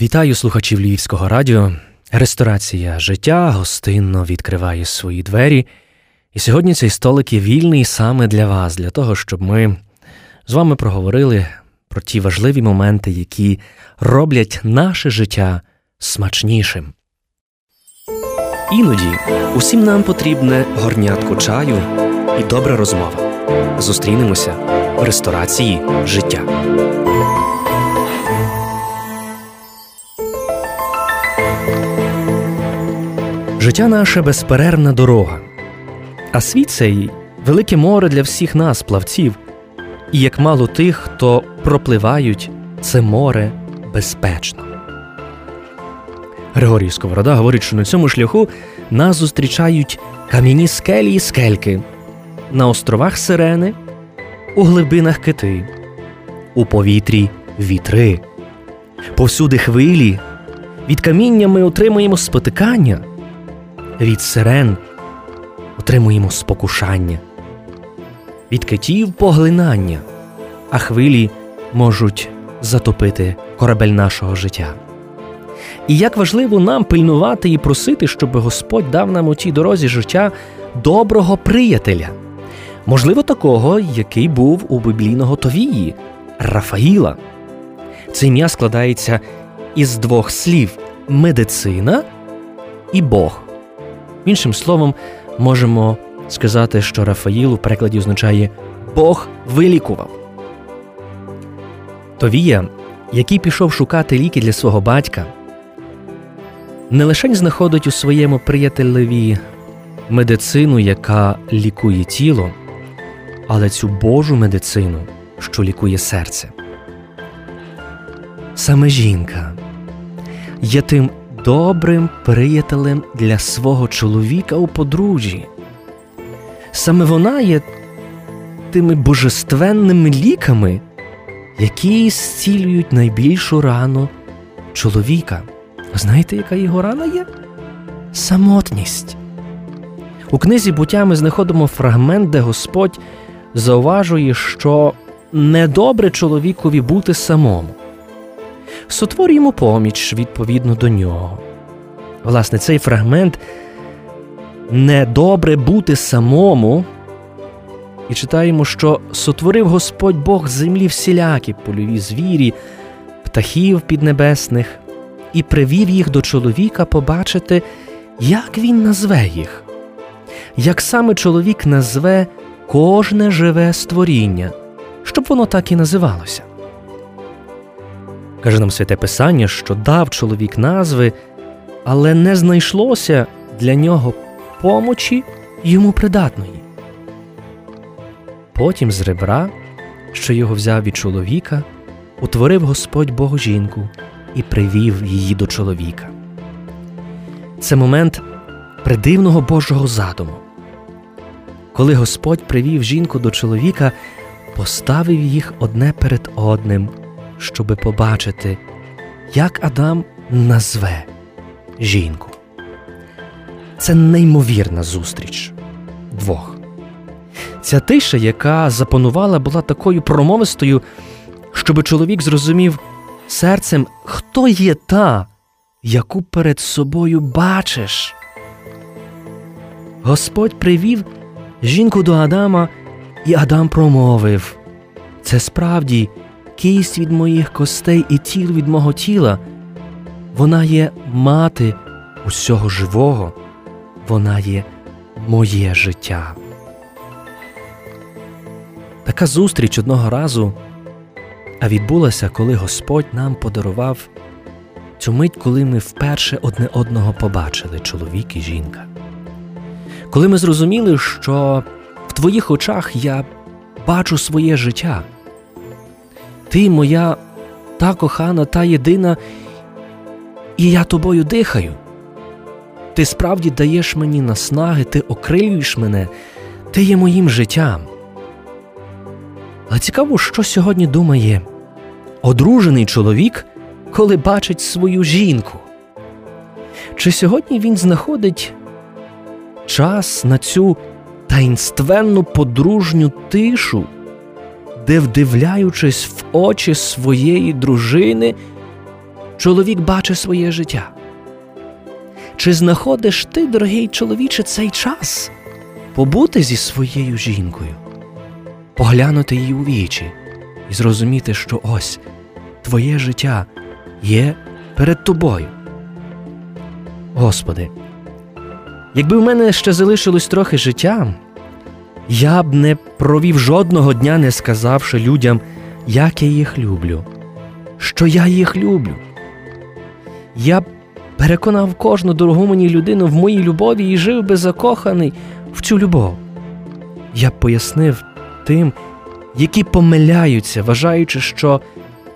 Вітаю слухачів Львівського радіо. Ресторація життя гостинно відкриває свої двері. І сьогодні цей столик є вільний саме для вас, для того, щоб ми з вами проговорили про ті важливі моменти, які роблять наше життя смачнішим. Іноді усім нам потрібне горнятко чаю і добра розмова. Зустрінемося в ресторації життя. Життя наше безперервна дорога, а світ цей велике море для всіх нас, плавців, і як мало тих, хто пропливають це море безпечно. Григорій Сковорода говорить, що на цьому шляху нас зустрічають кам'яні скелі і скельки, на островах сирени, у глибинах кити, у повітрі вітри, повсюди хвилі, від каміння ми отримуємо спотикання від сирен отримуємо спокушання, від китів поглинання, а хвилі можуть затопити корабель нашого життя. І як важливо нам пильнувати і просити, щоб Господь дав нам у тій дорозі життя доброго приятеля, можливо, такого, який був у біблійного Товії Рафаїла. Це ім'я складається із двох слів медицина і Бог. Іншим словом, можемо сказати, що Рафаїл у перекладі означає Бог вилікував. Товія, який пішов шукати ліки для свого батька, не лише знаходить у своєму приятелеві медицину, яка лікує тіло, але цю Божу медицину, що лікує серце. Саме жінка є тим добрим приятелем для свого чоловіка у подружжі. Саме вона є тими божественними ліками, які зцілюють найбільшу рану чоловіка. Знаєте, яка його рана є? Самотність. У книзі буття ми знаходимо фрагмент, де Господь зауважує, що недобре чоловікові бути самому сотворюємо поміч відповідно до нього. Власне, цей фрагмент недобре бути самому, і читаємо, що сотворив Господь Бог землі всілякі польові звірі, птахів піднебесних, і привів їх до чоловіка побачити, як він назве їх, як саме чоловік назве кожне живе створіння, щоб воно так і називалося. Каже нам святе Писання, що дав чоловік назви, але не знайшлося для нього помочі йому придатної. Потім з ребра, що його взяв від чоловіка, утворив Господь Богу жінку і привів її до чоловіка. Це момент придивного Божого задуму. Коли Господь привів жінку до чоловіка, поставив їх одне перед одним щоби побачити, як Адам назве жінку. Це неймовірна зустріч двох. Ця тиша, яка запанувала, була такою промовистою, щоби чоловік зрозумів серцем, хто є та, яку перед собою бачиш. Господь привів жінку до Адама, і Адам промовив це справді кість від моїх костей і тіл від мого тіла. Вона є мати усього живого, вона є моє життя. Така зустріч одного разу, а відбулася, коли Господь нам подарував цю мить, коли ми вперше одне одного побачили, чоловік і жінка. Коли ми зрозуміли, що в твоїх очах я бачу своє життя, ти моя та кохана, та єдина, і я тобою дихаю. Ти справді даєш мені наснаги, ти окрилюєш мене, ти є моїм життям. Але цікаво, що сьогодні думає одружений чоловік, коли бачить свою жінку. Чи сьогодні він знаходить час на цю таїнственну подружню тишу, де, вдивляючись в очі своєї дружини, чоловік бачить своє життя? Чи знаходиш ти, дорогий чоловіче, цей час побути зі своєю жінкою, поглянути її у вічі і зрозуміти, що ось твоє життя є перед тобою? Господи, якби в мене ще залишилось трохи життя, я б не провів жодного дня, не сказавши людям, як я їх люблю, що я їх люблю. Я б переконав кожну дорогу мені людину в моїй любові і жив би закоханий в цю любов. Я б пояснив тим, які помиляються, вважаючи, що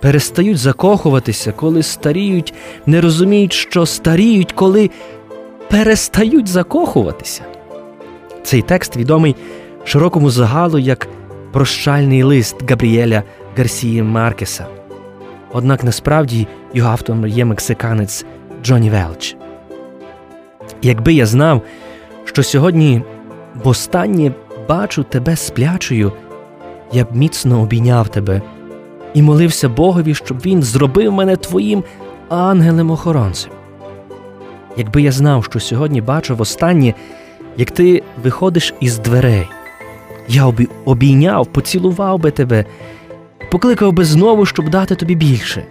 перестають закохуватися, коли старіють, не розуміють, що старіють, коли перестають закохуватися. Цей текст відомий широкому загалу як прощальний лист Габріеля Гарсії Маркеса. Однак насправді його автором є мексиканець Джоні Велч. Якби я знав, що сьогодні востаннє бачу тебе сплячою, я б міцно обійняв тебе і молився Богові, щоб він зробив мене твоїм ангелем-охоронцем. Якби я знав, що сьогодні бачу востаннє, як ти виходиш із дверей, я обі... обійняв, поцілував би тебе, покликав би знову, щоб дати тобі більше.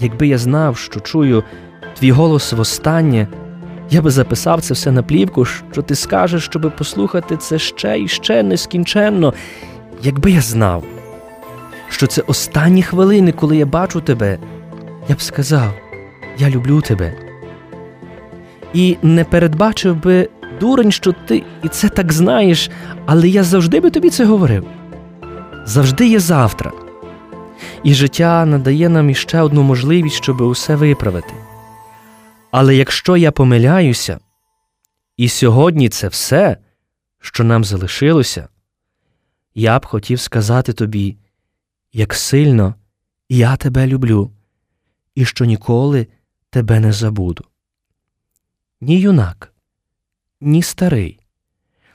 Якби я знав, що чую твій голос востаннє, я би записав це все на плівку, що ти скажеш, щоби послухати це ще і ще нескінченно. Якби я знав, що це останні хвилини, коли я бачу тебе, я б сказав: Я люблю тебе. І не передбачив би дурень, що ти і це так знаєш, але я завжди би тобі це говорив. Завжди є завтра. І життя надає нам іще одну можливість, щоб усе виправити. Але якщо я помиляюся, і сьогодні це все, що нам залишилося, я б хотів сказати тобі, як сильно я тебе люблю, і що ніколи тебе не забуду. Ні юнак, ні старий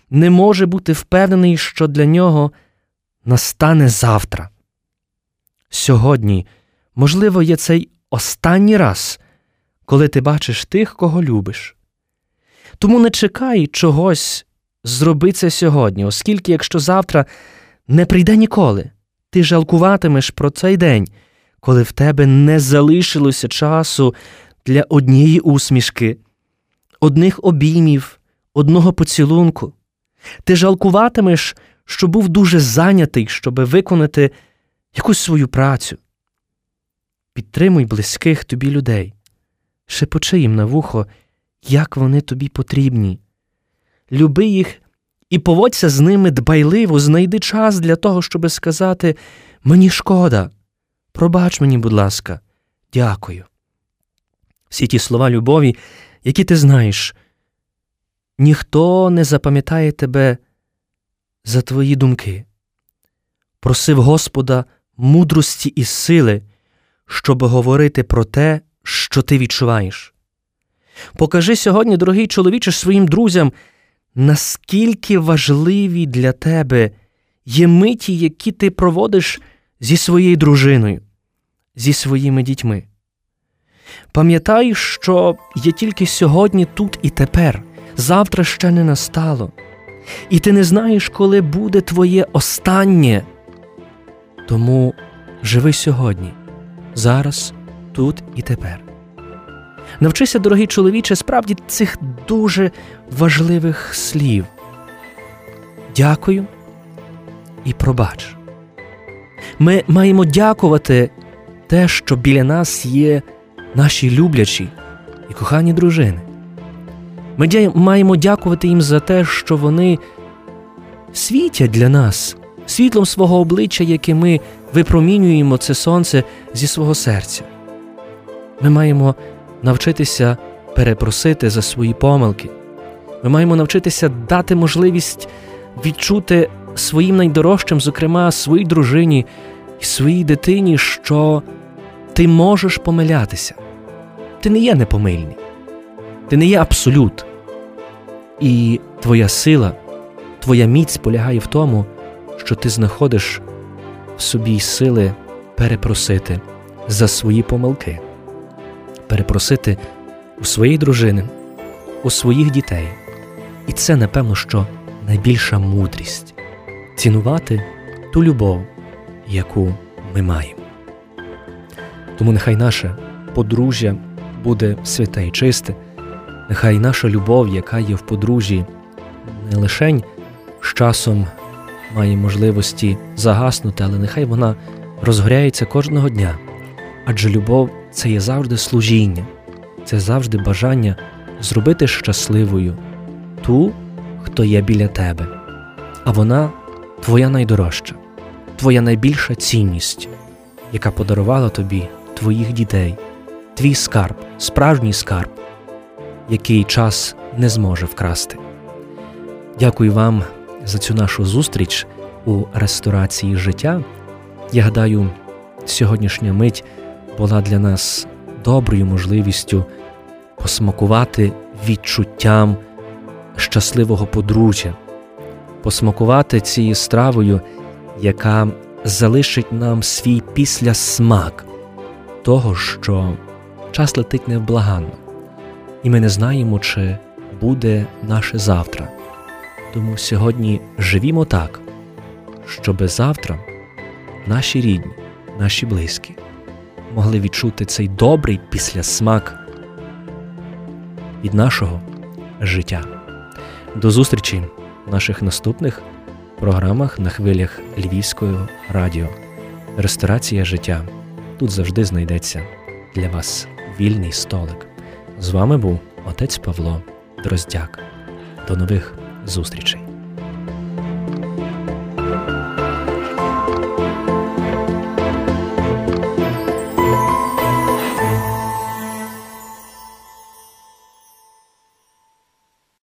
не може бути впевнений, що для нього настане завтра. Сьогодні, можливо, є цей останній раз, коли ти бачиш тих, кого любиш. Тому не чекай чогось зроби це сьогодні, оскільки, якщо завтра не прийде ніколи, ти жалкуватимеш про цей день, коли в тебе не залишилося часу для однієї усмішки, одних обіймів, одного поцілунку. Ти жалкуватимеш, що був дуже зайнятий, щоби виконати якусь свою працю. Підтримуй близьких тобі людей, шепочи їм на вухо, як вони тобі потрібні. Люби їх і поводься з ними дбайливо, знайди час для того, щоби сказати мені шкода, пробач мені, будь ласка, дякую. Всі ті слова любові, які ти знаєш, ніхто не запам'ятає тебе за твої думки. Просив Господа мудрості і сили, щоб говорити про те, що ти відчуваєш. Покажи сьогодні, дорогий чоловіче, своїм друзям, наскільки важливі для тебе є миті, які ти проводиш зі своєю дружиною, зі своїми дітьми. Пам'ятай, що є тільки сьогодні, тут і тепер, завтра ще не настало, і ти не знаєш, коли буде твоє останнє. Тому живи сьогодні, зараз, тут і тепер. Навчися, дорогий чоловіче, справді цих дуже важливих слів. Дякую і пробач. Ми маємо дякувати те, що біля нас є наші люблячі і кохані дружини. Ми маємо дякувати їм за те, що вони світять для нас світлом свого обличчя, яке ми випромінюємо це сонце зі свого серця. Ми маємо навчитися перепросити за свої помилки. Ми маємо навчитися дати можливість відчути своїм найдорожчим, зокрема своїй дружині і своїй дитині, що ти можеш помилятися. Ти не є непомильний, ти не є абсолют. І твоя сила, твоя міць полягає в тому, що ти знаходиш в собі сили перепросити за свої помилки. перепросити у своєї дружини, у своїх дітей. І це, напевно, що найбільша мудрість цінувати ту любов, яку ми маємо. Тому нехай наше подружжя буде святе і чисте, нехай наша любов, яка є в подружжі, не лишень з часом має можливості загаснути, але нехай вона розгоряється кожного дня. Адже любов це є завжди служіння, це завжди бажання зробити щасливою ту, хто є біля тебе, а вона твоя найдорожча, твоя найбільша цінність, яка подарувала тобі твоїх дітей, твій скарб, справжній скарб, який час не зможе вкрасти. Дякую вам за цю нашу зустріч у ресторації життя. Я гадаю, сьогоднішня мить була для нас доброю можливістю посмакувати відчуттям щасливого подружжя, посмакувати цією стравою, яка залишить нам свій післясмак того, що час летить невблаганно, і ми не знаємо, чи буде наше завтра. Тому сьогодні живімо так, щоби завтра наші рідні, наші близькі могли відчути цей добрий післясмак від нашого життя. До зустрічі в наших наступних програмах на хвилях Львівського радіо. Ресторація життя. Тут завжди знайдеться для вас вільний столик. З вами був отець Павло Дроздяк. До нових зустрічей.